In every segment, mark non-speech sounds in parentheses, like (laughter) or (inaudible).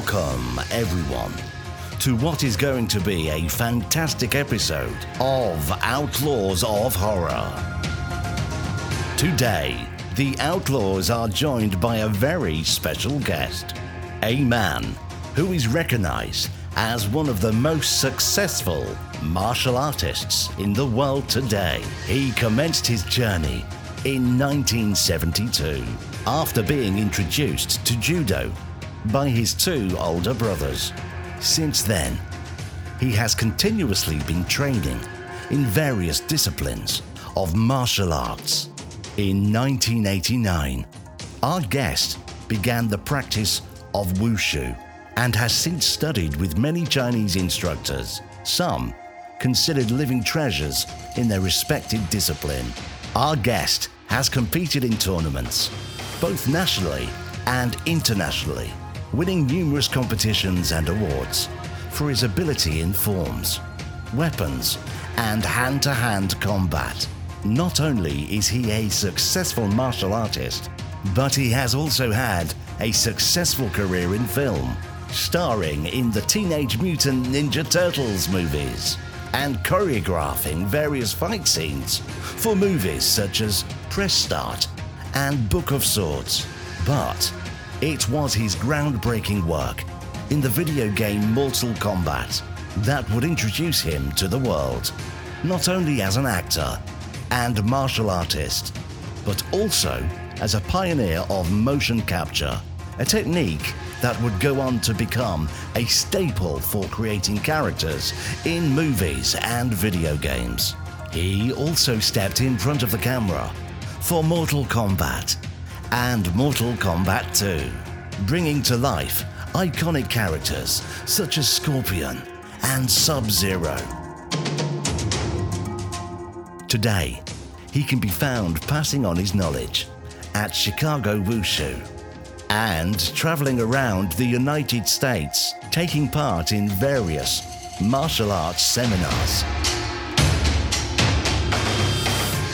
Welcome, everyone, to what is going to be a fantastic episode of Outlaws of Horror. Today, the Outlaws are joined by a very special guest, a man who is recognized as one of the most successful martial artists in the world today. He commenced his journey in 1972 after being introduced to judo by his two older brothers. Since then, he has continuously been training in various disciplines of martial arts. In 1989, our guest began the practice of wushu and has since studied with many Chinese instructors, some considered living treasures in their respective discipline. Our guest has competed in tournaments, both nationally and internationally, winning numerous competitions and awards for his ability in forms, weapons, and hand to hand combat. Not only is he a successful martial artist, but he has also had a successful career in film, starring in the Teenage Mutant Ninja Turtles movies and choreographing various fight scenes for movies such as Press Start and Book of Swords. But it was his groundbreaking work in the video game Mortal Kombat that would introduce him to the world, not only as an actor and martial artist, but also as a pioneer of motion capture, a technique that would go on to become a staple for creating characters in movies and video games. He also stepped in front of the camera for Mortal Kombat and Mortal Kombat 2, bringing to life iconic characters such as Scorpion and Sub Zero. Today, he can be found passing on his knowledge at Chicago Wushu and traveling around the United States, taking part in various martial arts seminars.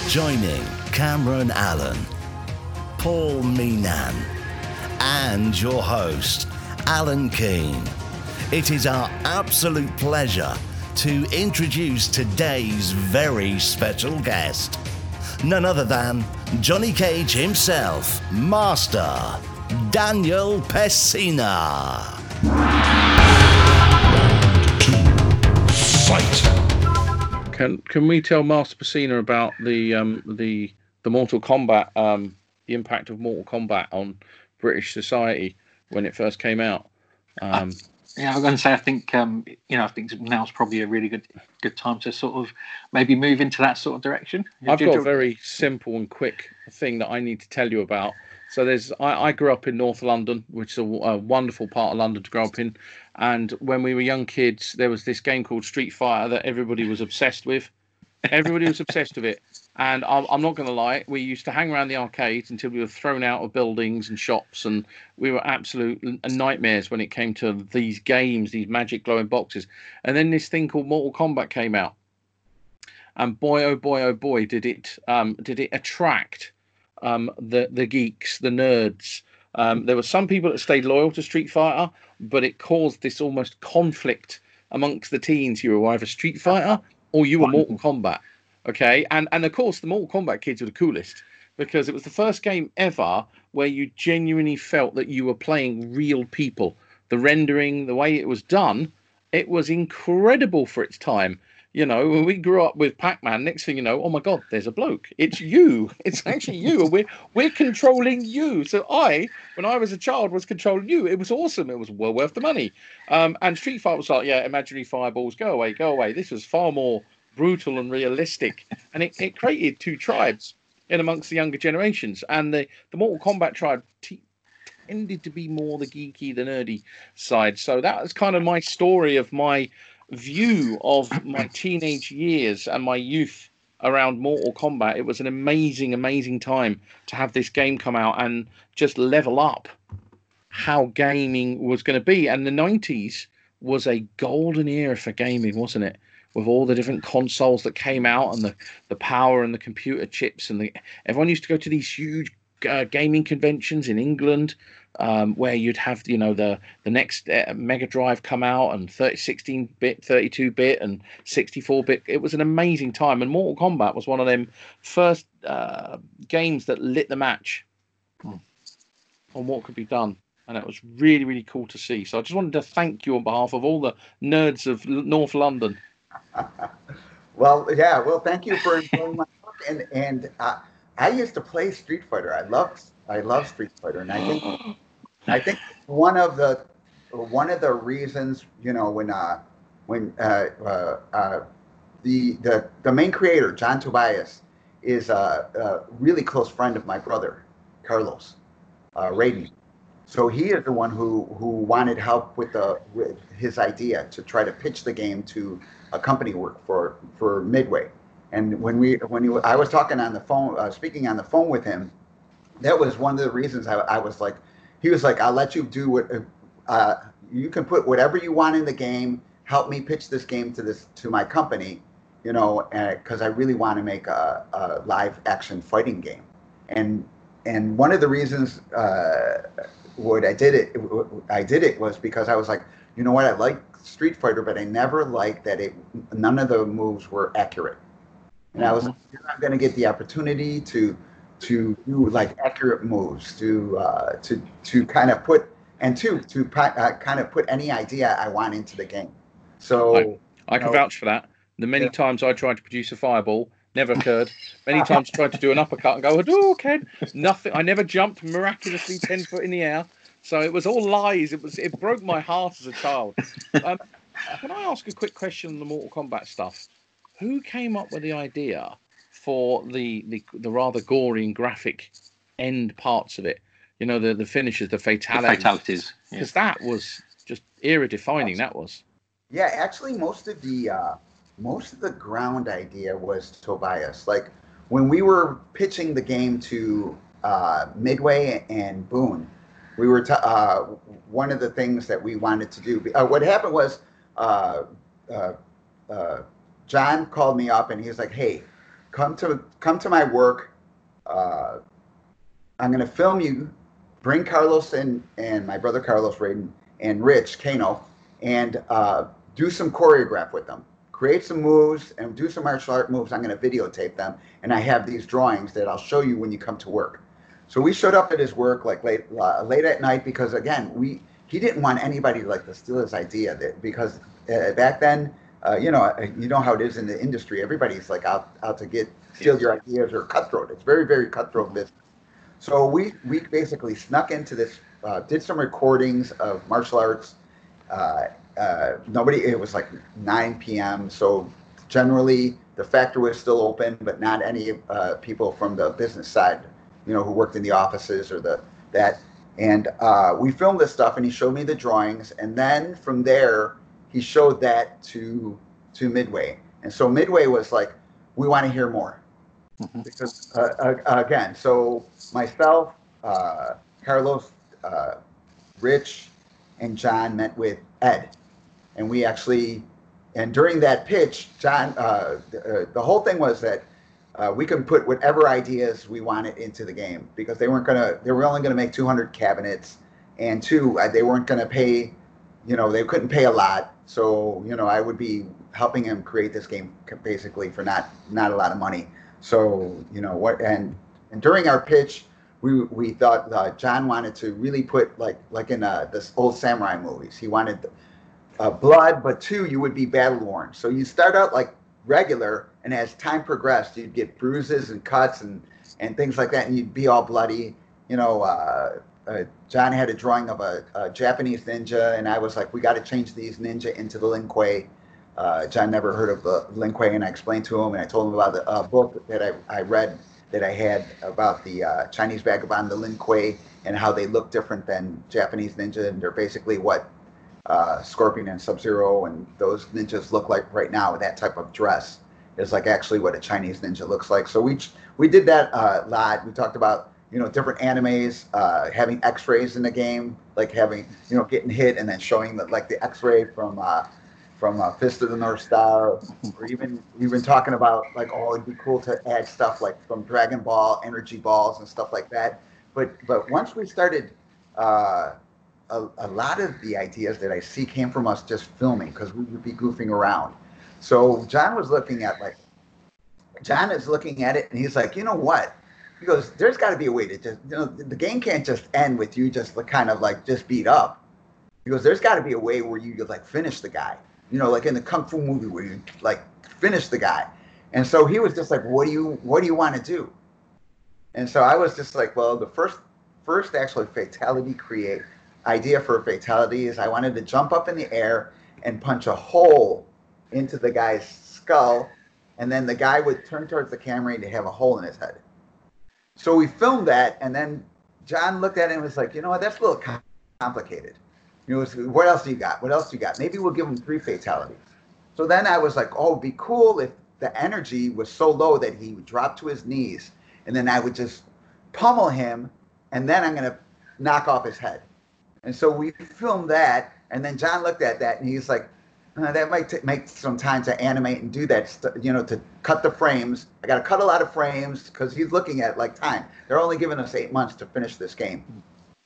Joining Cameron Allen, Paul Meenan, and your host, Alan Keane. It is our absolute pleasure to introduce today's very special guest. None other than Johnny Cage himself, Master Daniel Pesina. Fight. Can can we tell Master Pesina about the um the the Mortal Kombat um the impact of Mortal Kombat on British society when it first came out? Um, Yeah, I'm going to say I think um, you know I think now's probably a really good good time to sort of maybe move into that sort of direction. I've got a very simple and quick thing that I need to tell you about. So there's I, I grew up in North London, which is a, a wonderful part of London to grow up in. And when we were young kids, there was this game called Street Fighter that everybody was obsessed with. Everybody was obsessed with it. And I'm, I'm not going to lie, we used to hang around the arcades until we were thrown out of buildings and shops, and we were absolute nightmares when it came to these games, these magic glowing boxes. And then this thing called Mortal Kombat came out, and boy, oh boy, oh boy, did it um, did it attract um, the the geeks, the nerds. Um, there were some people that stayed loyal to Street Fighter, but it caused this almost conflict amongst the teens. You were either Street Fighter or you were Mortal Kombat. Okay, and and of course the Mortal Kombat kids were the coolest because it was the first game ever where you genuinely felt that you were playing real people. The rendering, the way it was done, it was incredible for its time. You know, when we grew up with Pac-Man, next thing you know, oh my God, there's a bloke. It's you. (laughs) It's actually you, and we're we're controlling you. So I, when I was a child, was controlling you. It was awesome. It was well worth the money. Um, and Street Fighter was like, yeah, imaginary fireballs, go away, go away. This was far more brutal and realistic, and it, it created two tribes in amongst the younger generations. And the the Mortal Kombat tribe t- tended to be more the geeky, the nerdy side. So that was kind of my story of my view of my teenage years and my youth around Mortal Kombat. It was an amazing, amazing time to have this game come out and just level up how gaming was going to be. And the 90s was a golden era for gaming, wasn't it? With all the different consoles that came out and the, the power and the computer chips and the everyone used to go to these huge uh, gaming conventions in England um, where you'd have you know the the next uh, Mega Drive come out and 30, 16 bit, 32 bit, and 64 bit. It was an amazing time, and Mortal Kombat was one of them first uh, games that lit the match on what could be done. And it was really, really cool to see. So I just wanted to thank you on behalf of all the nerds of North London. (laughs) Well, yeah. Well, thank you for enjoying my work. And and uh, I used to play Street Fighter. I love I love Street Fighter, and I think (gasps) I think one of the one of the reasons you know when uh when uh, uh, uh the the the main creator John Tobias is a, a really close friend of my brother Carlos uh, Raiden. So he is the one who who wanted help with the with his idea to try to pitch the game to a company work for for Midway. And when we when he, I was talking on the phone, uh, speaking on the phone with him, that was one of the reasons I, I was like, he was like, I'll let you do what uh, you can put whatever you want in the game. Help me pitch this game to this to my company, you know, because I really want to make a, a live action fighting game. And and one of the reasons uh, what I did it I did it was because I was like, you know what, I like Street Fighter, but I never liked that it none of the moves were accurate. And I was like, you're not going to get the opportunity to to do like accurate moves, to uh, to to kind of put and to to uh, kind of put any idea I want into the game. So I can No. vouch for that. The many Yeah. times I tried to produce a fireball, never occurred. Many times tried to do an uppercut and go, oh, Ken, nothing. I never jumped miraculously 10 foot in the air. So it was all lies. It was it broke my heart as a child. Um, can I ask a quick question on the Mortal Kombat stuff? Who came up with the idea for the the, the rather gory and graphic end parts of it? You know, the, the finishes, the The fatalities. fatalities. Yeah. Because that was just era defining, that was. Yeah, actually, most of the uh, most of the ground idea was Tobias. Like when we were pitching the game to uh, Midway and Boon, we were t- uh, one of the things that we wanted to do. Uh, what happened was uh, uh, uh, John called me up and he was like, "Hey, come to come to my work. I'm going to film you. Bring Carlos and and my brother Carlos Raiden and Rich Kano." and do some choreograph with them. Create some moves and do some martial art moves. I'm going to videotape them, and I have these drawings that I'll show you when you come to work. So we showed up at his work like late uh, late at night because again we he didn't want anybody like to steal his idea that because uh, back then uh, you know uh, you know how it is in the industry everybody's like out out to get steal your ideas or cutthroat. It's very very cutthroat business. So we we basically snuck into this, uh, did some recordings of martial arts uh, nobody it was like 9 p.m so generally the factory was still open but not any uh, people from the business side you know who worked in the offices or the that. And uh, we filmed this stuff and he showed me the drawings and then from there he showed that to to midway. And so midway was like we want to hear more. Mhm. because uh, uh, again so myself uh, carlos uh, rich and John met with Ed, and we actually, and during that pitch, John, uh, the, uh, the whole thing was that uh, we could put whatever ideas we wanted into the game because they weren't gonna, they were only gonna make 200 cabinets, and two, uh, they weren't gonna pay, you know, they couldn't pay a lot, so you know, I would be helping him create this game basically for not not a lot of money. So you know what, and and during our pitch, we we thought uh, John wanted to really put like like in uh, this old samurai movies. He wanted uh, blood, but two, you would be battle worn. So you start out like regular, and as time progressed, you'd get bruises and cuts and and things like that, and you'd be all bloody. You know, uh, uh, John had a drawing of a, a Japanese ninja, and I was like, we got to change these ninja into the Lin Kuei. Uh, John never heard of the Lin Kuei, and I explained to him, and I told him about the uh, book that I, I read that I had about the uh, Chinese vagabond, the Lin Kuei, and how they look different than Japanese ninja, and they're basically what uh, Scorpion and Sub Zero and those ninjas look like right now. With that type of dress is like actually what a Chinese ninja looks like. So we we did that a lot. We talked about you know different animes, uh, having X-rays in the game, like having you know getting hit and then showing the, like the X-ray from. Uh, from uh, Fist of the North Star, or even even talking about like, oh, it'd be cool to add stuff like from Dragon Ball, energy balls, and stuff like that. But but once we started uh, a, a lot of the ideas that I see came from us just filming because we would be goofing around. So John was looking at like, John is looking at it and he's like, you know what? He goes, there's got to be a way to just, you know, the game can't just end with you just kind of like just beat up. He goes, there's got to be a way where you like finish the guy, you know, like in the kung fu movie where you like finish the guy. And so he was just like, what do you, what do you want to do? And so I was just like, well, the first, first actually fatality create idea for a fatality is I wanted to jump up in the air and punch a hole into the guy's skull, and then the guy would turn towards the camera and have a hole in his head. So we filmed that, and then John looked at it and was like, you know what, that's a little complicated. You know, what else do you got? What else do you got? Maybe we'll give him three fatalities. So then I was like, oh, it'd be cool if the energy was so low that he would drop to his knees, and then I would just pummel him, and then I'm gonna knock off his head. And so we filmed that, and then John looked at that, and he's like, uh, "That might t- make some time to animate and do that, st- you know, to cut the frames. I got to cut a lot of frames because he's looking at like time. They're only giving us eight months to finish this game."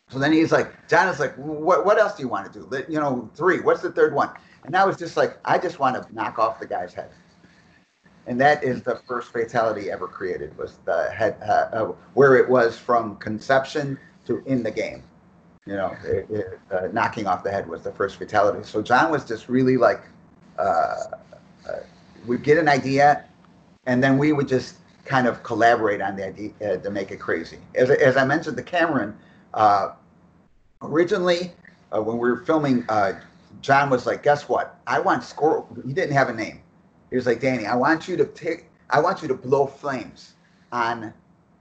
So then he's like, John is like, "What? What else do you want to do? You know, three. What's the third one?" And I was just like, "I just want to knock off the guy's head." And that is the first fatality ever created was the head, uh, uh, where it was from conception to in the game you know, it, it, uh, knocking off the head was the first fatality. So John was just really like, uh, uh, we'd get an idea, and then we would just kind of collaborate on the idea uh, to make it crazy. As, as I mentioned to Cameron, uh, originally when we were filming, John was like, "Guess what? I want score." He didn't have a name. He was like, "Danny, I want you to take, I want you to blow flames on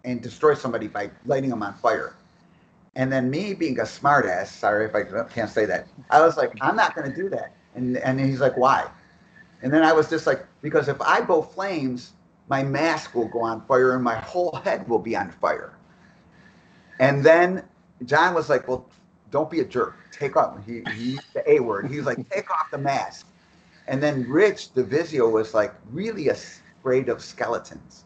and destroy somebody by lighting them on fire." And then me being a smartass, sorry if I can't say that, I was like, I'm not going to do that. And and he's like, why? And then I was just like, because if I blow flames, my mask will go on fire and my whole head will be on fire. And then John was like, well, don't be a jerk. Take off. He, he used the A word. He was like, take off the mask. And then Rich, the Divizio, was like really afraid of skeletons.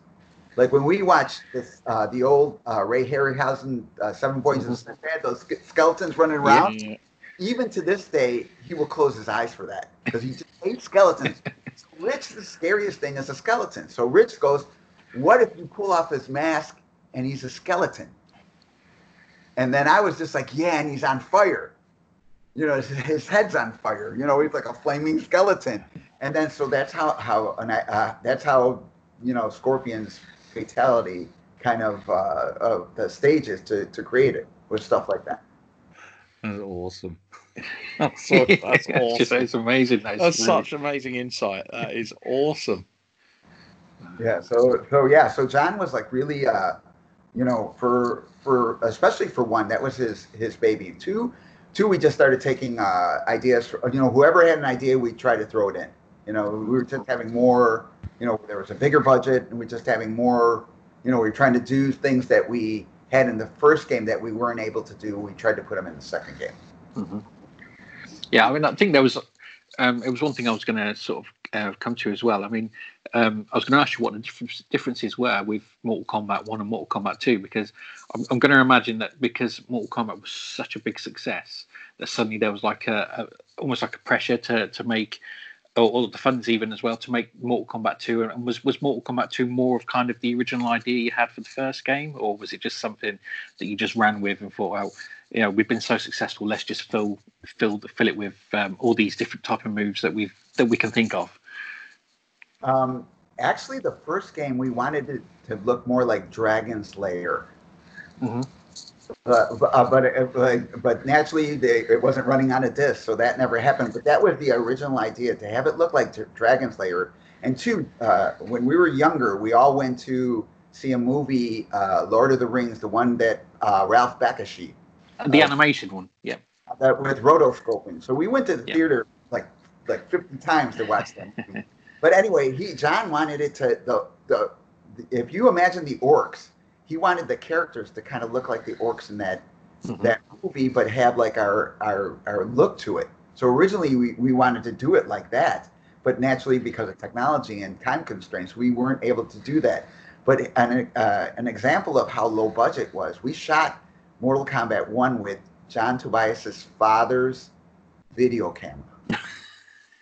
Like when we watch this, uh, the old uh, Ray Harryhausen uh, Seven Points mm-hmm. and had those skeletons running around. Yeah. Even to this day, he will close his eyes for that because he just hates skeletons. so (laughs) Rich, the scariest thing is a skeleton. So Rich goes, "What if you pull off his mask and he's a skeleton?" And then I was just like, "Yeah, and he's on fire." You know, his, his head's on fire. You know, he's like a flaming skeleton. And then so that's how how and I, uh, that's how you know Scorpion's fatality kind of uh, of the stages to, to create it with stuff like that. That's awesome. That's, so, that's (laughs) awesome. It's amazing. That's, that's really... such amazing insight. That is awesome. Yeah. So so yeah. So John was like really, uh, you know, for for especially for one that was his his baby. Two, two we just started taking uh, ideas. For, you know, whoever had an idea, we try to throw it in. You know, we were just having more you know, there was a bigger budget and we're just having more, you know, we are trying to do things that we had in the first game that we weren't able to do. We tried to put them in the second game. Mm-hmm. Yeah, I mean, I think there was, um, it was one thing I was going to sort of uh, come to as well. I mean, um, I was going to ask you what the difference, differences were with Mortal Kombat 1 and Mortal Kombat 2, because I'm, I'm going to imagine that because Mortal Kombat was such a big success, that suddenly there was like a, a almost like a pressure to, to make or, or, the funds even as well to make Mortal Kombat 2 and was was Mortal Kombat 2 more of kind of the original idea you had for the first game or was it just something that you just ran with and thought well you know we've been so successful let's just fill fill fill it with um, all these different type of moves that we've that we can think of um, actually the first game we wanted it to look more like Dragon's Lair mm-hmm. Uh, but uh, but, uh, but naturally they, it wasn't running on a disc, so that never happened. But that was the original idea to have it look like Dragon's Lair. And two, uh, when we were younger, we all went to see a movie, uh, Lord of the Rings, the one that uh, Ralph Bakshi, the animation one, yeah, that with rotoscoping. So we went to the theater like like 50 times to watch that movie. but anyway, he John wanted it to the the if you imagine the orcs he wanted the characters to kind of look like the orcs in that mm-hmm. that movie, but have like our our our look to it. So originally we, we wanted to do it like that, but naturally because of technology and time constraints, we weren't able to do that. But an uh, an example of how low budget was, we shot Mortal Kombat One with John Tobias's father's video camera.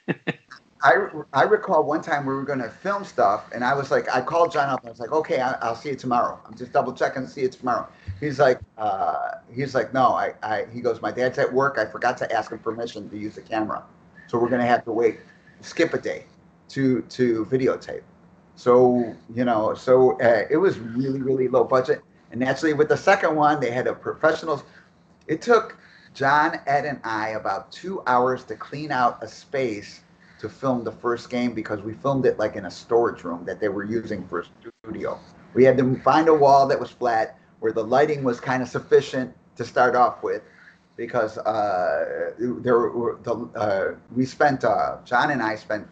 (laughs) I, I recall one time we were going to film stuff, and I was like, I called John up, and I was like, okay, I, will see you tomorrow. I'm just double checking to see you tomorrow. He's like, uh, he's like, no, I, I, he goes, my dad's at work. I forgot to ask him permission to use the camera, so we're going to have to wait, skip a day, to to videotape. So you know, so uh, it was really really low budget, and naturally with the second one, they had a professional. It took John, Ed, and I about two hours to clean out a space to film the first game because we filmed it like in a storage room that they were using for a studio. We had to find a wall that was flat where the lighting was kind of sufficient to start off with because uh, there were the, uh, we spent uh, John and I spent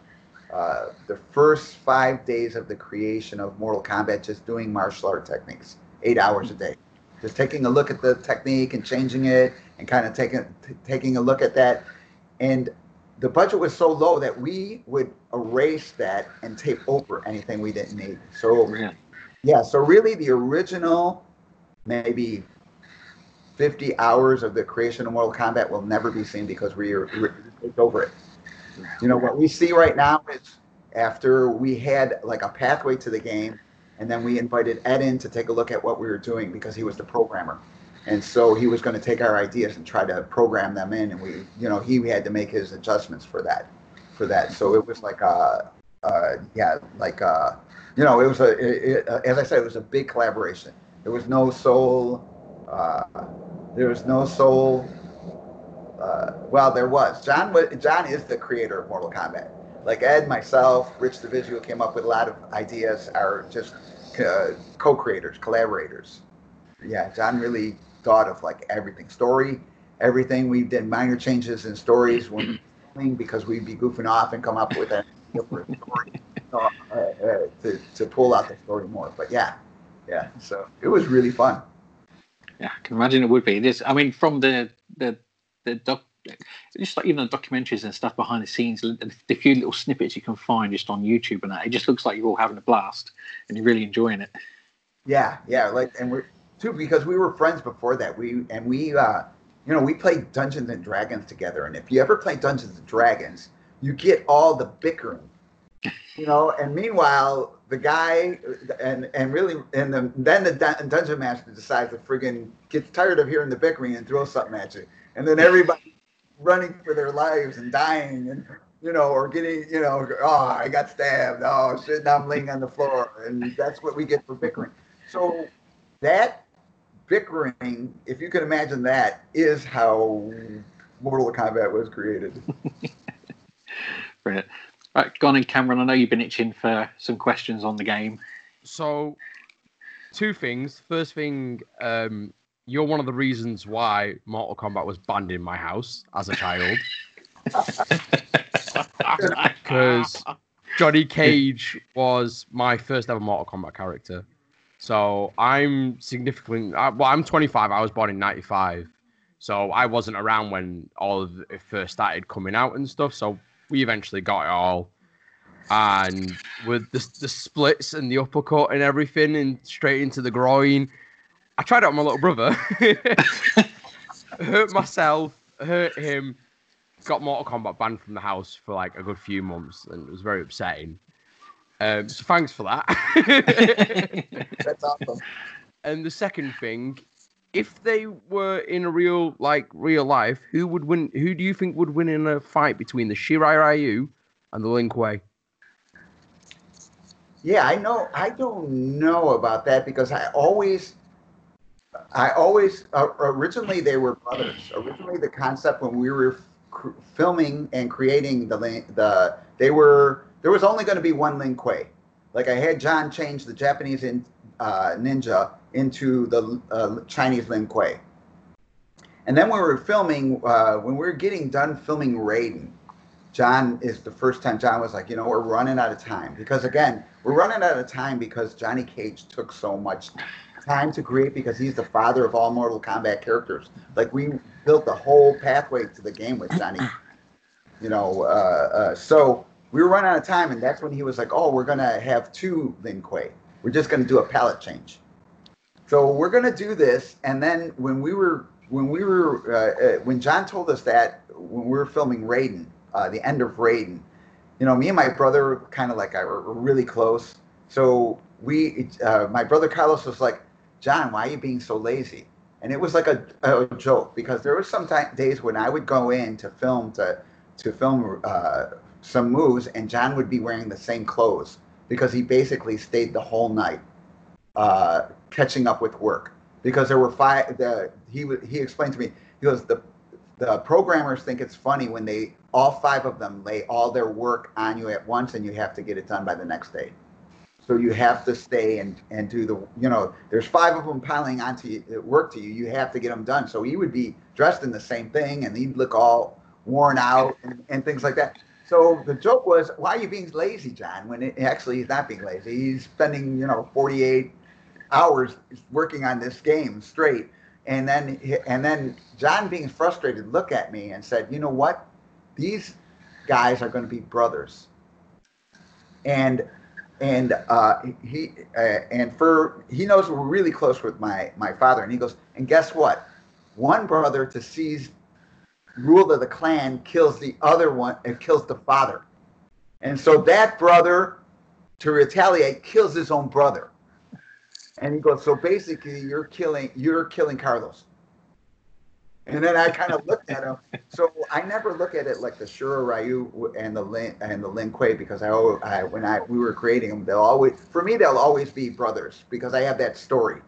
uh, the first five days of the creation of Mortal Kombat just doing martial art techniques, eight hours a day, just taking a look at the technique and changing it and kind of taking t- taking a look at that. And the budget was so low that we would erase that and tape over anything we didn't need. So Really? yeah, so really the original maybe 50 hours of the creation of Mortal Kombat will never be seen because we are over it. You know what we see right now is after we had like a pathway to the game, and then we invited Ed in to take a look at what we were doing because he was the programmer and so he was going to take our ideas and try to program them in and we you know he had to make his adjustments for that for that. So it was like a uh, yeah like uh you know it was a it, it, as i said it was a big collaboration. There was no soul uh there was no soul uh, well there was. John john is the creator of mortal kombat. Like ed myself rich Divizio came up with a lot of ideas are just uh, co-creators collaborators. Yeah john really thought of like everything story, everything. We did minor changes in stories when (clears throat) because we'd be goofing off and come up with a different story uh, uh, to, to pull out the story more. But yeah, yeah. So it was really fun. Yeah, I can imagine it would be. This, I mean, from the the the doc, just like even the documentaries and stuff behind the scenes, the, the few little snippets you can find just on YouTube and that, it just looks like you're all having a blast and you're really enjoying it. Yeah, yeah. Like, and we're too because we were friends before that. We and we, uh, you know, we played Dungeons and Dragons together. And if you ever play Dungeons and Dragons, you get all the bickering, you know. And meanwhile, the guy and and really and the, then the dungeon master decides to friggin' gets tired of hearing the bickering and throws something at you, and then everybody running for their lives and dying and you know, or getting, you know, oh, I got stabbed. Oh, shit, now I'm laying on the floor. And that's what we get for bickering. So that bickering, if you can imagine that, is how Mortal Kombat was created. (laughs) Brilliant. Right, Gon and Cameron, I know you've been itching for some questions on the game. So, two things. First thing, um, you're one of the reasons why Mortal Kombat was banned in my house as a child. (laughs) (laughs) Because Johnny Cage was my first ever Mortal Kombat character. So I'm significantly, uh, well, I'm 25. I was born in 95. So I wasn't around when all of it first started coming out and stuff. So we eventually got it all. And with the, the splits and the uppercut and everything and straight into the groin, I tried it on my little brother. (laughs) hurt myself, hurt him, got Mortal Kombat banned from the house for like a good few months. And it was very upsetting. Um, so thanks for that. That's awesome. (laughs) And the second thing, if they were in a real like real life, who would win? Who do you think would win in a fight between the Shirai Ryu and the Lin Kuei? Yeah, I know. I don't know about that because I always, I always uh, originally they were brothers. Originally, the concept when we were cr- filming and creating the the they were there was only going to be one Lin Kuei. Like I had John change the Japanese in, uh, ninja into the uh, Chinese Lin Kuei. And then when we were filming, uh, when we were getting done filming Raiden, John is the first time John was like, you know, we're running out of time. Because again, we're running out of time because Johnny Cage took so much time to create because he's the father of all Mortal Kombat characters. Like we built the whole pathway to the game with Johnny. You know, uh, uh, so we were running out of time, and that's when he was like, "Oh, we're gonna have two Lin Kuei. We're just gonna do a palette change." So we're gonna do this, and then when we were when we were uh, uh, when John told us that when we were filming Raiden, uh, the end of Raiden, you know, me and my brother kind of like I were, really close. So we, uh, my brother Carlos was like, John, why are you being so lazy? And it was like a, a joke because there were some time, days when I would go in to film to to film uh, some moves, and John would be wearing the same clothes because he basically stayed the whole night uh, catching up with work because there were five. The he he explained to me he goes the the programmers think it's funny when they all five of them lay all their work on you at once and you have to get it done by the next day. So you have to stay and and do the you know there's five of them piling onto you, work to you. You have to get them done. So he would be dressed in the same thing and he'd look all worn out and, and things like that. So the joke was, why are you being lazy, John? When it, actually he's not being lazy. He's spending you know 48 hours working on this game straight. And then and then John being frustrated looked at me and said, "You know what? These guys are going to be brothers." And and uh, he uh, and for he knows we're really close with my my father, and he goes, and guess what? One brother to seize rule of the clan kills the other one and kills the father, and so that brother to retaliate kills his own brother. And he goes, so basically, you're killing you're killing Carlos. And then I kind of looked at him. So I never look at it like the Shirai Ryu and the Lin and the Lin Kuei because I, I when I we were creating them, they'll always for me they'll always be brothers because I have that story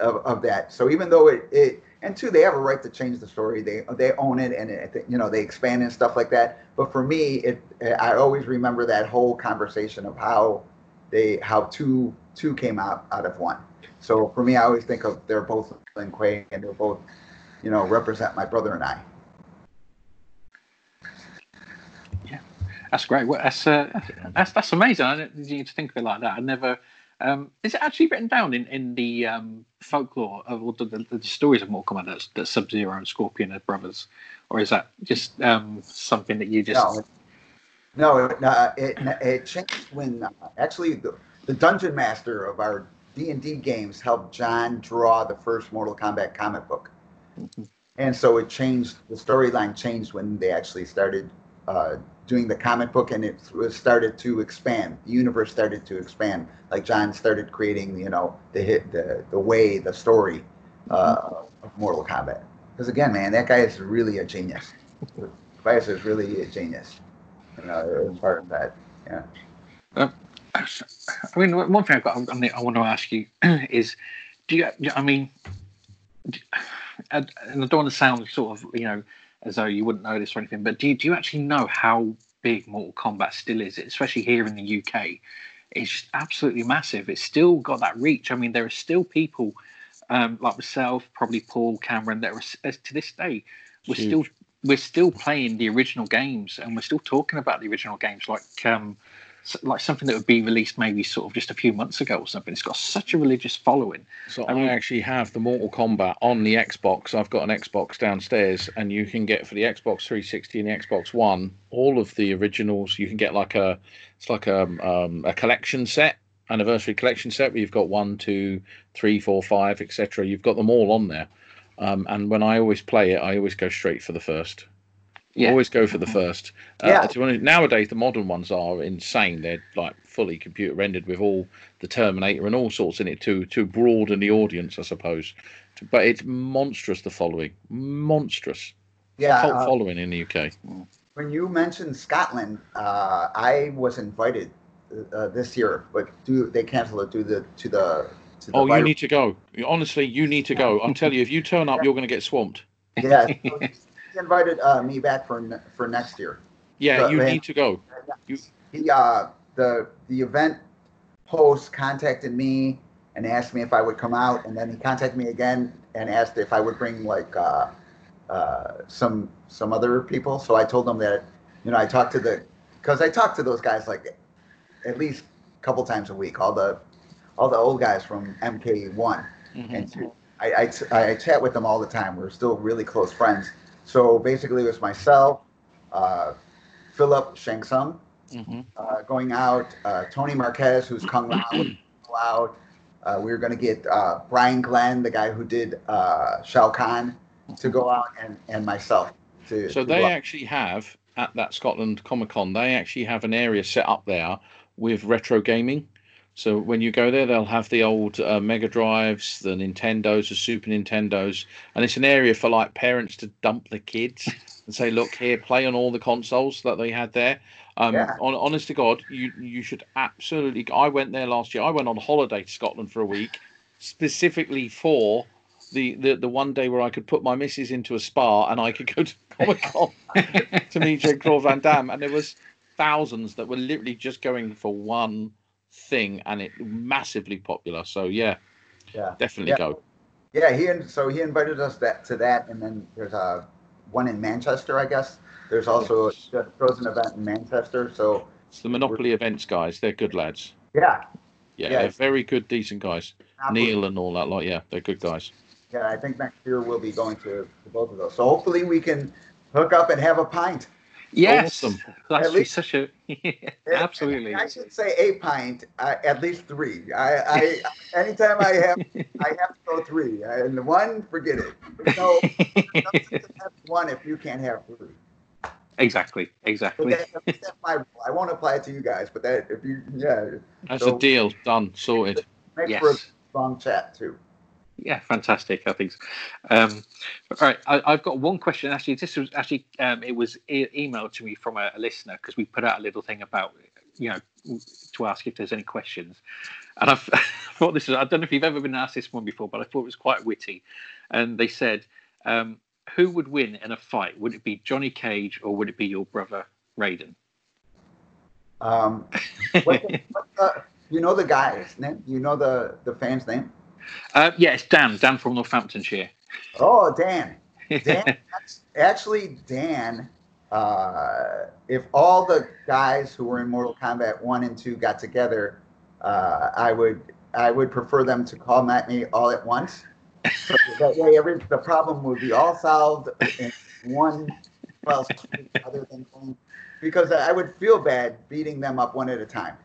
of, of that. So even though it, it and two they have a right to change the story, they they own it and it, you know they expand and stuff like that. But for me, it I always remember that whole conversation of how they how two two came out out of one. So for me, I always think of they're both Lin Kuei and they're both, you know, represent my brother and I. Yeah, that's great. Well, that's uh, that's that's amazing. I didn't think of it like that. I never. Um, is it actually written down in in the um, folklore of the, the, the, stories of Mortal Kombat that, that Sub Zero and Scorpion are brothers, or is that just um, something that you just? No, no, it, uh, it, it changed when uh, actually the, the dungeon master of our D&D games helped John draw the first Mortal Kombat comic book. Mm-hmm. And so it changed, the storyline changed when they actually started uh, doing the comic book and it was started to expand. The universe started to expand. Like John started creating, you know, the hit, the, the way, the story uh, of Mortal Kombat. Because again, man, that guy is really a genius. Vice is really a genius. You know, part of that, yeah. Uh, I mean, one thing I've got, I want to ask you (clears throat) is, do you? I mean, and I don't want to sound sort of, you know, as though you wouldn't know this or anything, but do you, do you actually know how big Mortal Kombat still is, especially here in the UK? It's absolutely massive. It's still got that reach. I mean, there are still people um, like myself, probably Paul, Cameron, that are to this day, we're Huge. still we're still playing the original games and we're still talking about the original games like um, like something that would be released maybe sort of just a few months ago or something. It's got such a religious following. So I, mean, I actually have the Mortal Kombat on the Xbox. I've got an Xbox downstairs, and you can get for the Xbox 360 and the Xbox One all of the originals. You can get like a it's like a um, a collection set, anniversary collection set where you've got one, two, three, four, five, etc. You've got them all on there. Um, and when I always play it, I always go straight for the first. Yeah. Always go for the first. Uh, yeah. nowadays, the modern ones are insane. They're like fully computer rendered with all the Terminator and all sorts in it to to broaden the audience, I suppose. But it's monstrous. The following, monstrous. Yeah, cult uh, following in the UK. When you mentioned Scotland, uh, I was invited uh, this year, but do they canceled it due the to the to the oh, virus. you need to go. Honestly, you need to go. I'm telling you, if you turn up, you're going to get swamped. Yeah, (laughs) invited uh, me back for for next year. Yeah, so, you need to go. You... He uh the the event host contacted me and asked me if I would come out, and then he contacted me again and asked if I would bring like uh, uh, some some other people. So I told them that you know I talked to the because I talked to those guys like at least a couple times a week. All the all the old guys from MK1 mm-hmm. and two. I, I, I chat with them all the time. We're still really close friends. So basically, it was myself, uh, Philip Shang Tsung, mm-hmm. uh, going out, uh, Tony Marquez, who's Kung (clears throat) Lao, out. Uh, we were going to get uh, Brian Glynn, the guy who did uh, Shao Kahn, to go out and, and myself to. So to they actually have at that Scotland Comic Con, they actually have an area set up there with retro gaming. So when you go there, they'll have the old uh, Mega Drives, the Nintendos, the Super Nintendos, and it's an area for like parents to dump the kids and say, "Look here, play on all the consoles that they had there." Um, Yeah. on, honest to God, you you should absolutely. I went there last year. I went on holiday to Scotland for a week, specifically for the, the the one day where I could put my missus into a spa and I could go to (laughs) Comic Con to meet Jean Claude Van Damme, and there was thousands that were literally just going for one thing, and it massively popular. So yeah, Yeah. definitely Yeah. go. Yeah, he and so he invited us that to that, and then there's a one in Manchester, I guess. There's also a frozen event in Manchester. So It's the Monopoly events guys. They're good lads. yeah, Yeah, Yeah. they're very good, decent guys. Neil and all that lot. Yeah, they're good guys. Yeah, I think next year we'll be going to, to both of those. So hopefully we can hook up and have a pint. Yes, Awesome. that's At least- such a (laughs) absolutely. I should say a pint, uh, at least three. I, I (laughs) anytime I have, I have to go three. And the one, forget it. There's no, there's no sense in having one if you can't have three. Exactly, exactly. that, that's my rule. I won't apply it to you guys, but that if you, yeah, That's So- a deal. Done. Sorted. makes Yes. for a long chat too. Yeah, fantastic. I think. So. Um, all right, I, I've got one question. Actually, this was actually um, it was e- emailed to me from a, a listener because we put out a little thing about you know to ask if there's any questions, and (laughs) I thought this is I don't know if you've ever been asked this one before, but I thought it was quite witty, and they said, um, who would win in a fight? Would it be Johnny Cage or would it be your brother Raiden? Um, what what you know the guy's name? You know the the fan's name? Uh, yeah, it's Dan. Dan from Northamptonshire. Oh, Dan. (laughs) Dan, actually, Dan. Uh, if all the guys who were in Mortal Kombat one and two got together, uh, I would I would prefer them to call at me all at once. So that way, every the problem would be all solved in one swoop, other than because I would feel bad beating them up one at a time.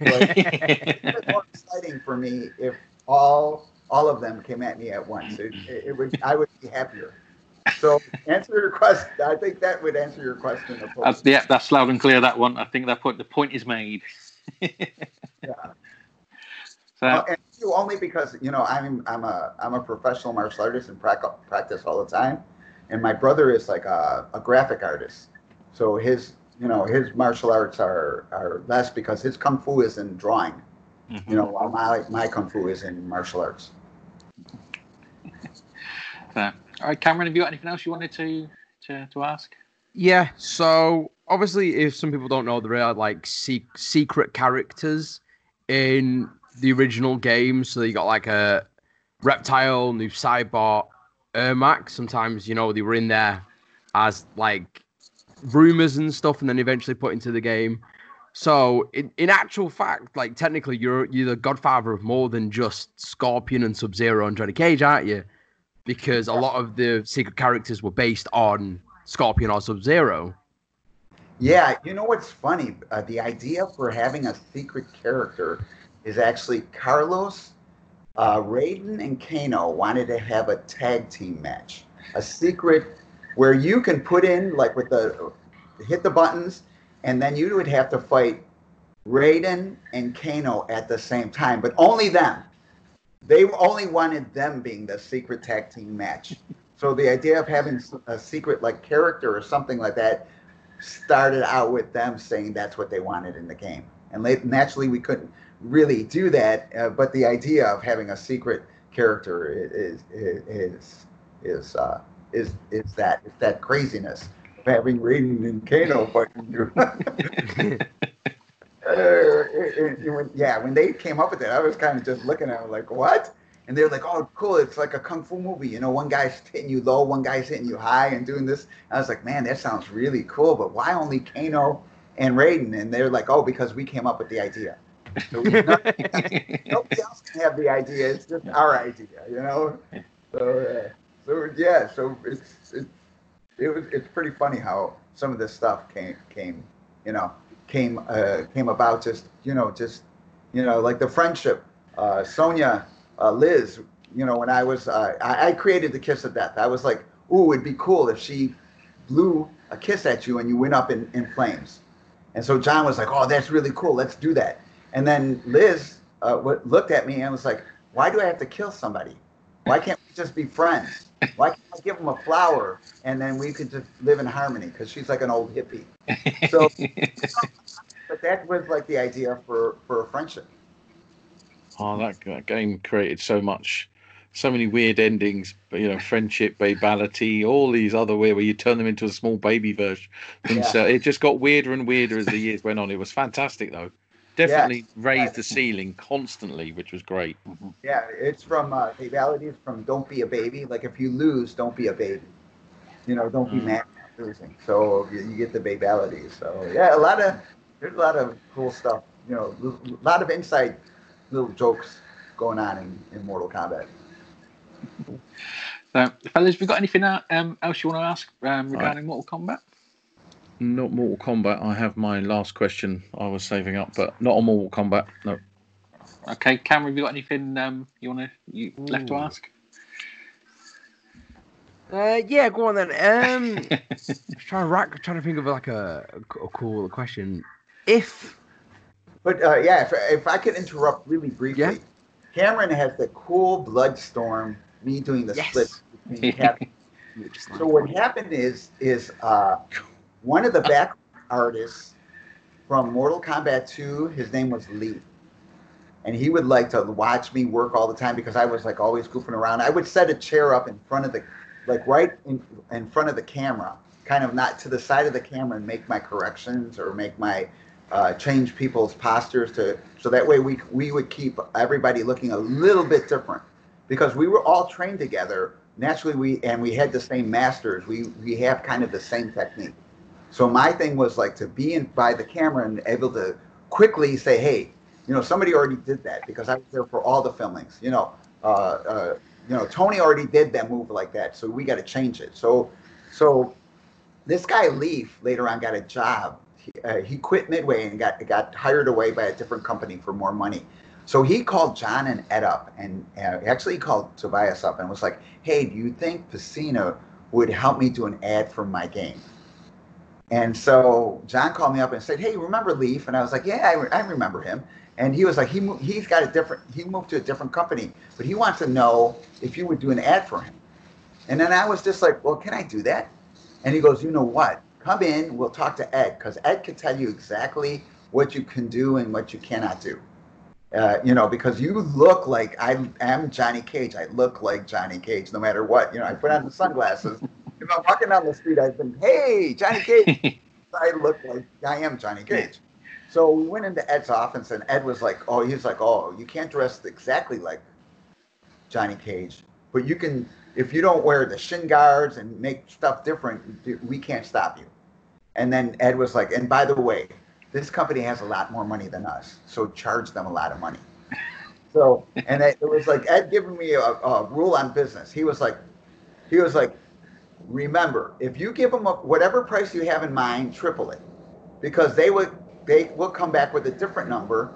Like, it's more exciting for me if all all of them came at me at once. It, it, it would I would be happier. So answer your question. I think that would answer your question. That's, yeah, that's loud and clear. That one. I think that point. The point is made. Yeah. (laughs) So, Uh, and you only because you know I'm I'm a I'm a professional martial artist and prac- practice all the time, and my brother is like a, a graphic artist, so his you know his martial arts are are less because his kung fu is in drawing, mhm. you know, while my my kung fu is in martial arts. So, all right, Cameron, have you got anything else you wanted to to, to ask? Yeah, so obviously, if some people don't know, there are like se- secret characters in the original game. So you got like a reptile, Noob Saibot, Ermac. Sometimes you know they were in there as like rumors and stuff, and then eventually put into the game. So in, in actual fact, like technically, you're you're the godfather of more than just Scorpion and Sub Zero and Johnny Cage, aren't you? Because a lot of the secret characters were based on Scorpion or Sub Zero. Yeah, you know what's funny? Uh, the idea for having a secret character is actually Carlos, uh, Raiden, and Kano wanted to have a tag team match, a secret where you can put in like with the hit the buttons, and then you would have to fight Raiden and Kano at the same time, but only them. They only wanted them being the secret tag team match. So the idea of having a secret like character or something like that started out with them saying that's what they wanted in the game. And late, naturally, we couldn't really do that. Uh, but the idea of having a secret character is is is is uh, is, is that is that craziness having Raiden and Kano fighting you. (laughs) Uh, yeah, when they came up with it, I was kind of just looking at it like, what? And they're like, oh, cool. It's like a kung fu movie. You know, one guy's hitting you low, one guy's hitting you high and doing this. I was like, man, that sounds really cool. But why only Kano and Raiden? And they're like, oh, because we came up with the idea. So (laughs) nobody else can have the idea. It's just our idea, you know? So, uh, so yeah, so it's, it's, it was, it's pretty funny how some of this stuff came, came, you know, came, uh, came about just, you know, just, you know, like the friendship, uh, Sonya, uh, Liz, you know, when I was, uh, I, I created the Kiss of Death. I was like ooh, it'd be cool if she blew a kiss at you and you went up in, in flames. And so John was like, oh, that's really cool. Let's do that. And then Liz uh, looked at me and was like, why do I have to kill somebody? Why can't we just be friends? Why can't I give them a flower and then we could just live in harmony? Because she's like an old hippie. So, (laughs) but that was like the idea for for a friendship. Oh, that, that game created so much, so many weird endings. But you know, friendship, babality, all these other weird where you turn them into a small baby version. And Yeah. so it just got weirder and weirder as the years went on. It was fantastic though. Definitely raised the ceiling constantly, which was great. Yeah, it's from uh, babalities from "Don't be a baby." Like if you lose, don't be a baby. You know, don't be Mm. mad at losing. So you, you get the babalities. So yeah, a lot of there's a lot of cool stuff. You know, a lot of inside little jokes going on in, in Mortal Kombat. So, (laughs) fellas, have you got anything uh, um, else you want to ask um, regarding Mortal Kombat? Not Mortal Kombat. I have my last question I was saving up, but not on Mortal Kombat. No. Okay, Cameron, have you got anything um, you want to you left to ask? Uh, yeah, go on then. Um, (laughs) just trying to rack, trying to think of like a cool question. If But uh, yeah, if, if I could interrupt really briefly, Yeah. Cameron has the cool Bloodstorm. Me doing the Yes. split between (laughs) So what happened is is uh, one of the back artists from Mortal Kombat 2, his name was Lee. And he would like to watch me work all the time because I was like always goofing around. I would set a chair up in front of the like right in, in front of the camera, kind of not to the side of the camera and make my corrections or make my uh, change people's postures to so that way we we would keep everybody looking a little bit different because we were all trained together naturally we and we had the same masters we we have kind of the same technique so my thing was like to be in by the camera and able to quickly say hey you know somebody already did that because i was there for all the filmings you know uh, uh, you know tony already did that move like that so we got to change it. So so this guy leaf later on got a job. He, uh, he quit midway and got got hired away by a different company for more money. So he called John and Ed up, and uh, actually he called Tobias up and was like, "Hey, do you think Pesina would help me do an ad for my game?" And so John called me up and said, "Hey, remember Leaf?" And I was like, "Yeah, I, re- I remember him." And he was like, "He mo- he's got a different. He moved to a different company, but he wants to know if you would do an ad for him." And then I was just like, "Well, can I do that?" And he goes, "You know what? Come in. We'll talk to Ed because Ed can tell you exactly what you can do and what you cannot do." uh, you know, because you look like I am Johnny Cage. I look like Johnny Cage no matter what. You know, I put on the sunglasses. If I'm walking down the street, I've been, hey, Johnny Cage. (laughs) I look like I am Johnny Cage. So we went into Ed's office, and Ed was like, oh, he's like, oh, you can't dress exactly like Johnny Cage, but you can, if you don't wear the shin guards and make stuff different, we can't stop you. And then Ed was like, and by the way, this company has a lot more money than us, so charge them a lot of money. (laughs) So, and it, it was like Ed giving me a, a rule on business. He was like, he was like, remember, if you give them a, whatever price you have in mind, triple it, because they would they will come back with a different number,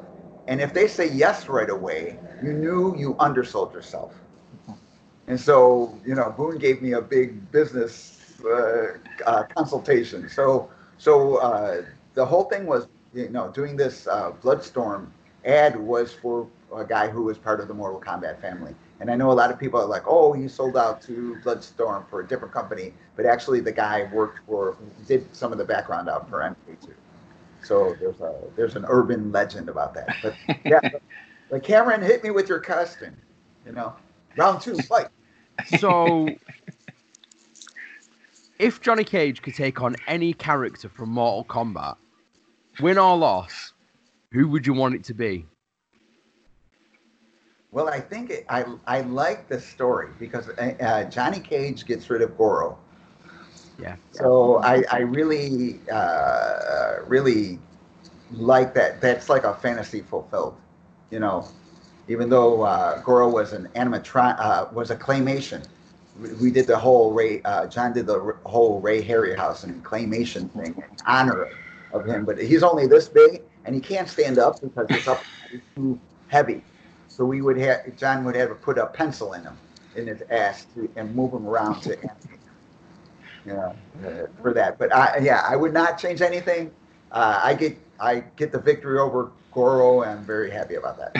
and if they say yes right away, you knew you undersold yourself. And so, you know, Boon gave me a big business uh, uh, consultation. So, so uh, the whole thing was, you know, doing this uh, Bloodstorm ad was for a guy who was part of the Mortal Kombat family. And I know a lot of people are like, oh, he sold out to Bloodstorm for a different company, but actually the guy worked for, did some of the background out for MK2. So there's a there's an urban legend about that. But yeah, (laughs) like Cameron, hit me with your question. You know, round two, fight. so, if Johnny Cage could take on any character from Mortal Kombat, win or loss, who would you want it to be? Well, I think it, I I like the story because uh, uh, Johnny Cage gets rid of Goro. Yeah. So I I really uh, really like that. That's like a fantasy fulfilled, you know. Even though uh, Goro was an animatron uh, was a claymation, we, we did the whole Ray. Uh, John did the whole Ray Harryhausen and claymation thing in honor of him. But he's only this big, and he can't stand up because his up is too heavy. So we would have John would have to put a pencil in him in his ass to, and move him around to animate. you know, uh, for that. But I, yeah, I would not change anything. Uh, I get I get the victory over Goro, and I'm very happy about that.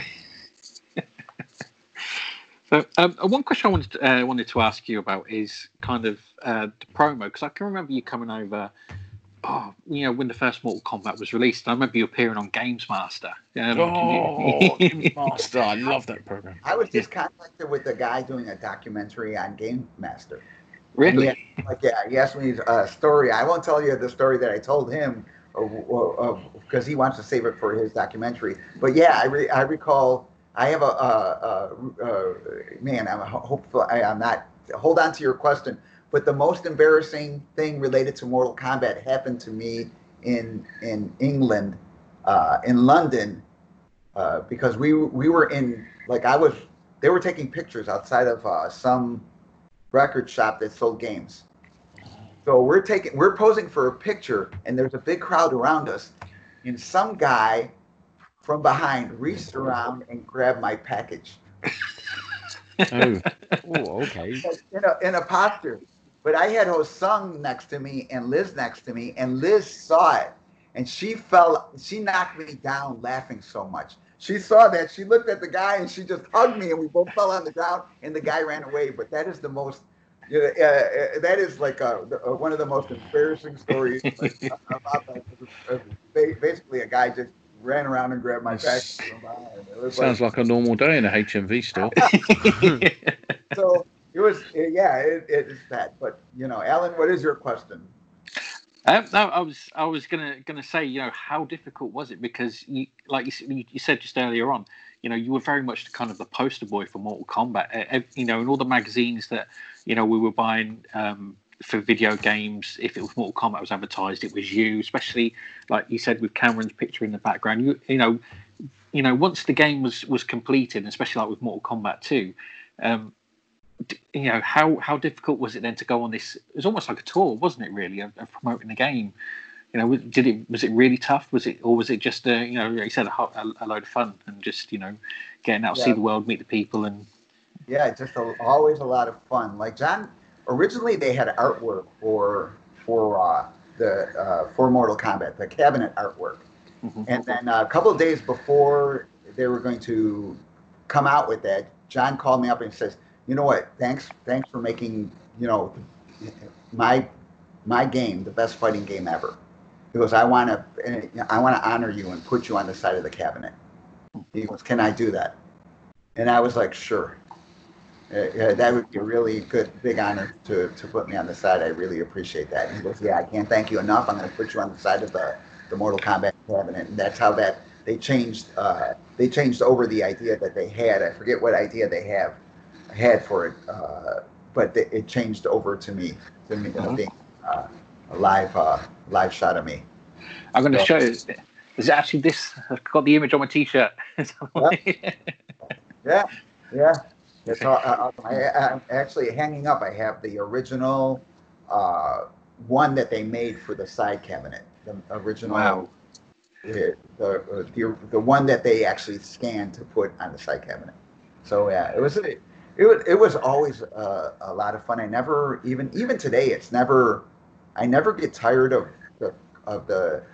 (laughs) So, um, one question I wanted to, uh, wanted to ask you about is kind of uh, the promo because I can remember you coming over. Oh, you know when the first Mortal Kombat was released, I remember you appearing on Games Master. Um, Oh, (laughs) Games Master! I love that program. I was just contacted with a guy doing a documentary on Game Master. really? Yeah, like yeah, he asked me a story. I won't tell you the story that I told him, because he wants to save it for his documentary. But yeah, I re- I recall. I have a, uh, uh, uh, man. I'm hopeful. I, I'm not. Hold on to your question. But the most embarrassing thing related to Mortal Kombat happened to me in in England, uh, in London, uh, because we we were in like I was. They were taking pictures outside of uh, some record shop that sold games. So we're taking we're posing for a picture and there's a big crowd around us and some guy from behind reached around and grabbed my package (laughs) Oh, Oh, (laughs) okay. in a, in a posture. But I had Hosung next to me and Liz next to me and Liz saw it and she fell she knocked me down laughing so much. She saw that she looked at the guy and she just hugged me and we both fell on the ground and the guy ran away. But that is the most uh, uh, that is like a, uh, one of the most embarrassing stories like, (laughs) about that. Uh, Basically, a guy just ran around and grabbed my package. from behind. It sounds like a normal day in a HMV store. (laughs) so. It was yeah, it, it is that. But you know, Alan, what is your question? Um, no, I was I was gonna gonna say, you know, how difficult was it? Because you, like you, you said just earlier on, you know, you were very much kind of the poster boy for Mortal Kombat. You know, in all the magazines that you know we were buying um, for video games, if it was Mortal Kombat was advertised, it was you. Especially like you said with Cameron's picture in the background. You you know, you know, once the game was was completed, especially like with Mortal Kombat Two. Um, d- you know how how difficult was it then to go on this? It was almost like a tour, wasn't it? Really, of, of promoting the game. You know, was- did it was it really tough? Was it or was it just uh, you know, like you said a, a, a load of fun and just you know, getting out, see the world, meet the people, and Yeah, just a, always a lot of fun. Like John, originally they had artwork for for uh, the uh, for Mortal Kombat, the cabinet artwork, Mhm. and then uh, a couple of days before they were going to come out with that, John called me up and says, "You know what? Thanks, thanks for making you know my my game the best fighting game ever." Goes, "I want to I want to honor you and put you on the side of the cabinet." He goes, "Can I do that?" And I was like, "Sure." Uh, that would be a really good, big honor to, to put me on the side. I really appreciate that. He goes, yeah, I can't thank you enough. I'm going to put you on the side of the, the Mortal Kombat cabinet. And that's how that they changed. Uh, they changed over the idea that they had. I forget what idea they have had for it, uh, but it, it changed over to me, to me uh, Mhm. being uh, a live, uh, live shot of me. I'm going to So- show. you. Is it actually this? I've got the image on my T-shirt. (laughs) Yeah, yeah. It's all, uh. I, I'm actually hanging up. I have the original uh, one that they made for the side cabinet. The original, Wow. the, the, the the one that they actually scanned to put on the side cabinet. So yeah, it was it, was it was always a, a lot of fun. I never even even today it's never I never get tired of the of the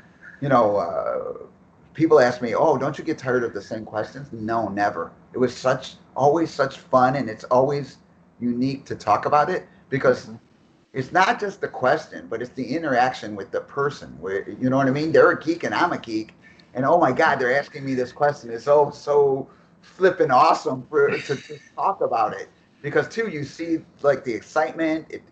you know uh, people ask me oh don't you get tired of the same questions? No never. It was such always such fun and it's always unique to talk about it because Mhm. it's not just the question but it's the interaction with the person. Where you know what i mean? They're a geek and i'm a geek and oh my god they're asking me this question. It's so so flipping awesome for to, to talk about it. Because too you see like the excitement it,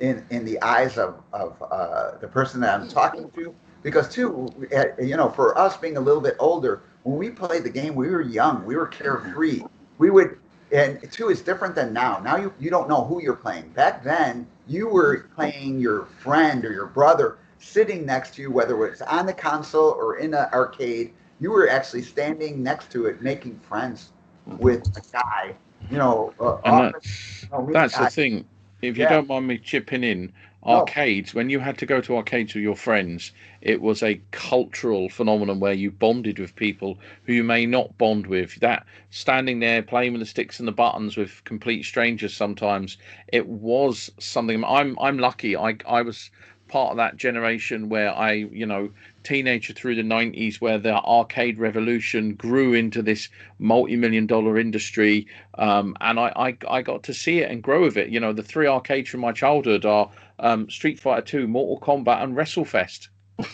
in in the eyes of of uh, the person that i'm talking to. Because too uh, you know for us being a little bit older when we played the game we were young we were carefree. We would and two is different than now. Now you, you don't know who you're playing. Back then you were playing your friend or your brother sitting next to you whether it's on the console or in an arcade you were actually standing next to it making friends with a guy you know uh, And often- that's, you know, that's I- the thing. If you Yeah. don't mind me chipping in, arcades when you had to go to arcades with your friends it was a cultural phenomenon where you bonded with people who you may not bond with. That standing there playing with the sticks and the buttons with complete strangers sometimes it was something. I'm i'm lucky. I i was part of that generation where i you know teenager through the 90s where the arcade revolution grew into this multi-million dollar industry um, and I, I, I got to see it and grow with it. You know the three arcades from my childhood are um, street fighter 2 mortal kombat and wrestlefest. (laughs)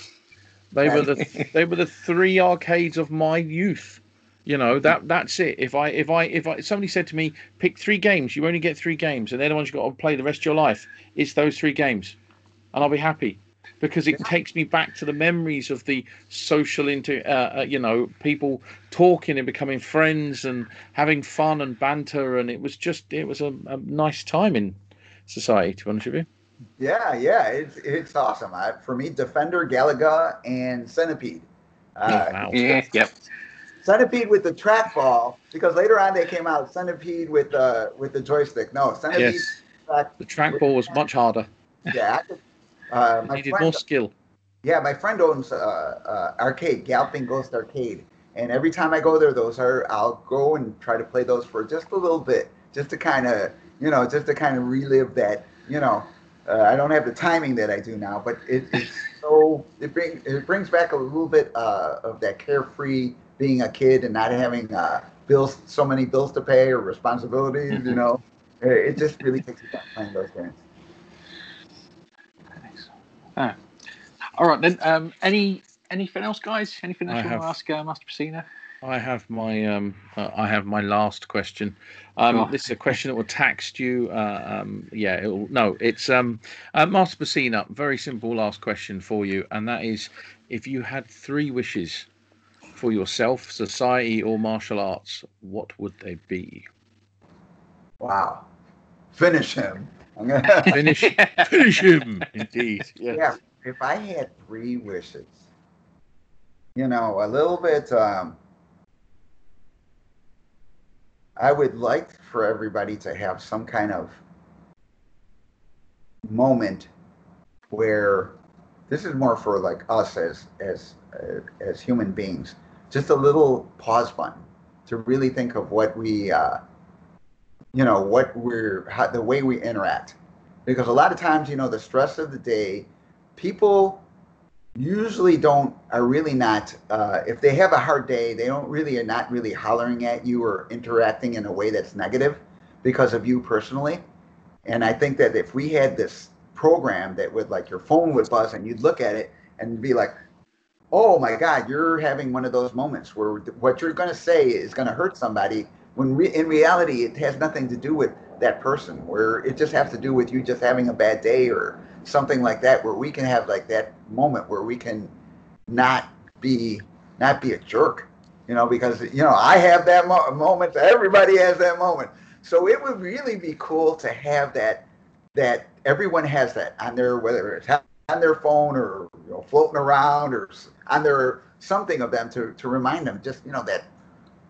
They were the they were the three arcades of my youth. You know that that's it. If i if i if I, somebody said to me pick three games you only get three games and they're the ones you've got to play the rest of your life it's those three games and i'll be happy because it takes me back to the memories of the social inter uh, uh, you know people talking and becoming friends and having fun and banter and it was just it was a, a nice time in society to be honest with you. Yeah yeah it's it's awesome. I, for me defender galaga and centipede. Uh, wow. Yeah, yep. centipede with the trackball because later on they came out centipede with uh with the joystick. No centipede yes. track- the trackball was much harder. Yeah I could- uh, my needed friend- more skill Yeah, my friend owns uh, uh, arcade, Galloping Ghost Arcade, and every time I go there, those are I'll go and try to play those for just a little bit, just to kind of you know, just to kind of relive that. You know, uh, I don't have the timing that I do now, but it, it's (laughs) so it brings it brings back a little bit uh, of that carefree being a kid and not having uh, bills, so many bills to pay or responsibilities. You know, it, it just really takes you back playing those games. Ah. All right then. Um, any anything else, guys? Anything else I you want to ask uh, Master Pesina? I have my um, uh, I have my last question. Um, Sure. This is a question that will tax you. Uh, um, yeah, it'll, no, it's um, uh, Master Pesina. Very simple last question for you, and that is: if you had three wishes for yourself, society, or martial arts, what would they be? Wow, finish him. I'm (laughs) gonna Finish, finish him. Indeed. (laughs) Yes. yeah, if I had three wishes, you know, a little bit, um, I would like for everybody to have some kind of moment where this is more for like us as as uh, as human beings, just a little pause button to really think of what we, uh, you know, what we're how, the way we interact, because a lot of times, you know, the stress of the day people usually don't are really not uh, if they have a hard day they don't really are not really hollering at you or interacting in a way that's negative because of you personally. And i think that if we had this program that would like your phone would buzz and you'd look at it and be like oh my god you're having one of those moments where what you're going to say is going to hurt somebody when re- in reality it has nothing to do with that person where it just has to do with you just having a bad day or something like that where we can have like that moment where we can not be not be a jerk you know because you know i have that mo- moment everybody has that moment. So it would really be cool to have that that everyone has that on their whether it's on their phone or you know, floating around or on their something of them to to remind them just you know that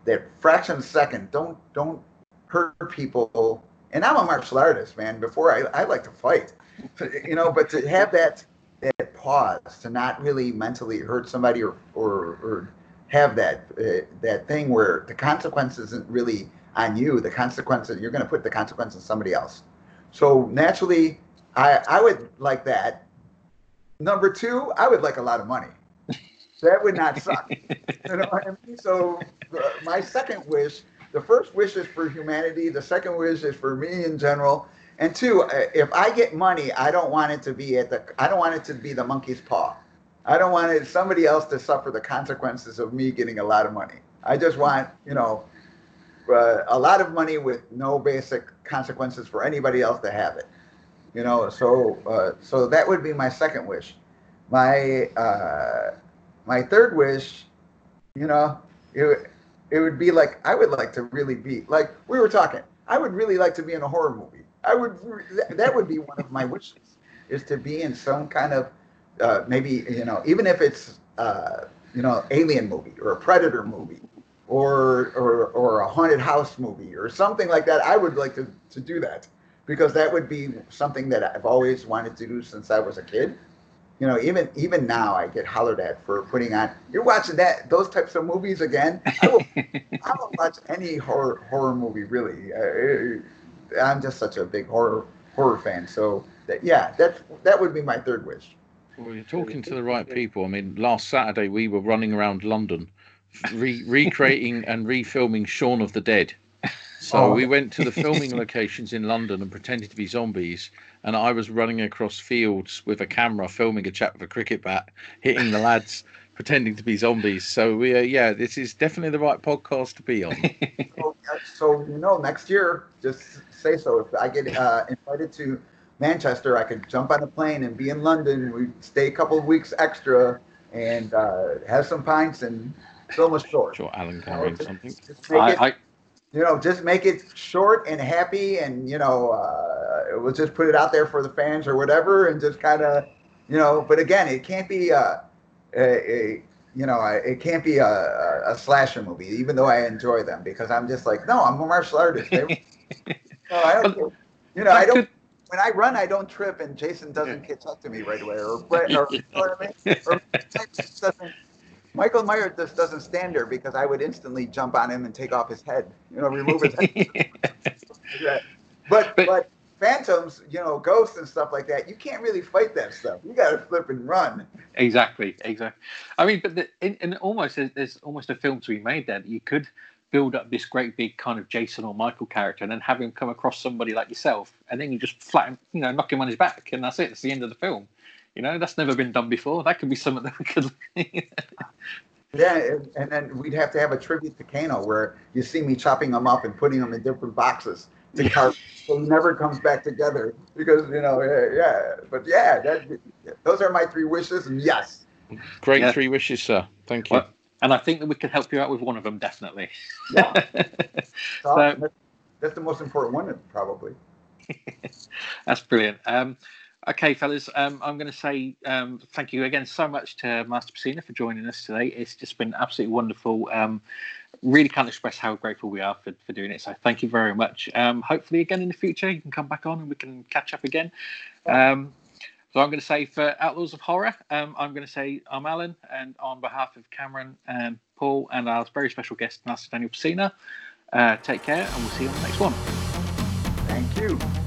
that fraction of a second don't don't hurt people. And i'm a martial artist man. Before i, I like to fight (laughs) you know but to have that that pause to not really mentally hurt somebody or or, or have that uh, that thing where the consequence isn't really on you. The consequences you're going to put the consequence on somebody else. So naturally i i would like that. Number two i would like a lot of money that would not suck you know I mean? So uh, my second wish, the first wish is for humanity. The second wish is for me in general. And two, if I get money, I don't want it to be at the. I don't want it to be the monkey's paw. I don't want it somebody else to suffer the consequences of me getting a lot of money. I just want you know uh, a lot of money with no basic consequences for anybody else to have it. You know, so uh, so that would be my second wish. My uh, my third wish, you know, it, it would be like I would like to really be like we were talking. I would really like to be in a horror movie. I would that- would be one of my wishes is to be in some kind of uh, maybe you know even if it's uh, you know alien movie or a predator movie or or or a haunted house movie or something like that. I would like to to do that. because that would be something that I've always wanted to do since I was a kid. You know, even even now I get hollered at for putting on. You're watching that those types of movies again. I will, (laughs) I will watch any horror horror movie really. Uh, I'm just such a big horror horror fan. So that, yeah, that that would be my third wish. Well, you're talking to the right people. I mean, last Saturday we were running around London, re- recreating and refilming Shaun of the Dead. So Oh. we went to the filming (laughs) locations in London and pretended to be zombies. And I was running across fields with a camera, filming a chap with a cricket bat, hitting the lads, (laughs) pretending to be zombies. So we, uh, yeah, this is definitely the right podcast to be on. (laughs) So, uh, so you know, next year, just say so. If I get uh, invited to Manchester, I could jump on a plane and be in London. We stay a couple of weeks extra and uh, have some pints and film a short. Sure, Alan carrying something. Just make it, I, I, you know, just make it short and happy, and you know, uh, we'll just put it out there for the fans or whatever, and just kind of, you know. But again, it can't be uh, a, a you know, it can't be a, a, slasher movie, even though I enjoy them because I'm just like, no, I'm a martial artist. No, I don't. You know, I don't. could- When I run, I don't trip, and Jason doesn't catch up to me right away, or, or you know what I mean? (laughs) Or just doesn't Michael Myers just doesn't stand there because I would instantly jump on him and take off his head, you know, remove his head. (laughs) But, But- but phantoms, you know, ghosts and stuff like that, you can't really fight that stuff. You got to flip and run. Exactly, exactly. I mean, but the, in, in almost there's, there's almost a film to be made there that you could build up this great big kind of Jason or Michael character, and then have him come across somebody like yourself, and then you just flat, you know, knock him on his back, and that's it. It's the end of the film. You know, that's never been done before. That could be something that we could. Yeah, and, and then we'd have to have a tribute to Kano where you see me chopping them up and putting them in different boxes to carve, so he never comes back together because you know, yeah. yeah. But yeah, that, those are my three wishes, and yes, Great Yeah. three wishes, sir. Thank you. Well, and I think that we can help you out with one of them, definitely. yeah. (laughs) So So- that's, that's the most important one, probably. (laughs) That's brilliant. Um, okay, fellas, um, I'm going to say um, thank you again so much to Master Pesina for joining us today. It's just been absolutely wonderful. Um, really can't express how grateful we are for, for doing it. So thank you very much. Um, hopefully, again in the future, you can come back on and we can catch up again. Um, so I'm going to say for Outlaws of Horror, um, I'm going to say I'm Alan, and on behalf of Cameron and Paul and our very special guest, Master Daniel Pesina, uh, take care, and we'll see you on the next one. Thank you.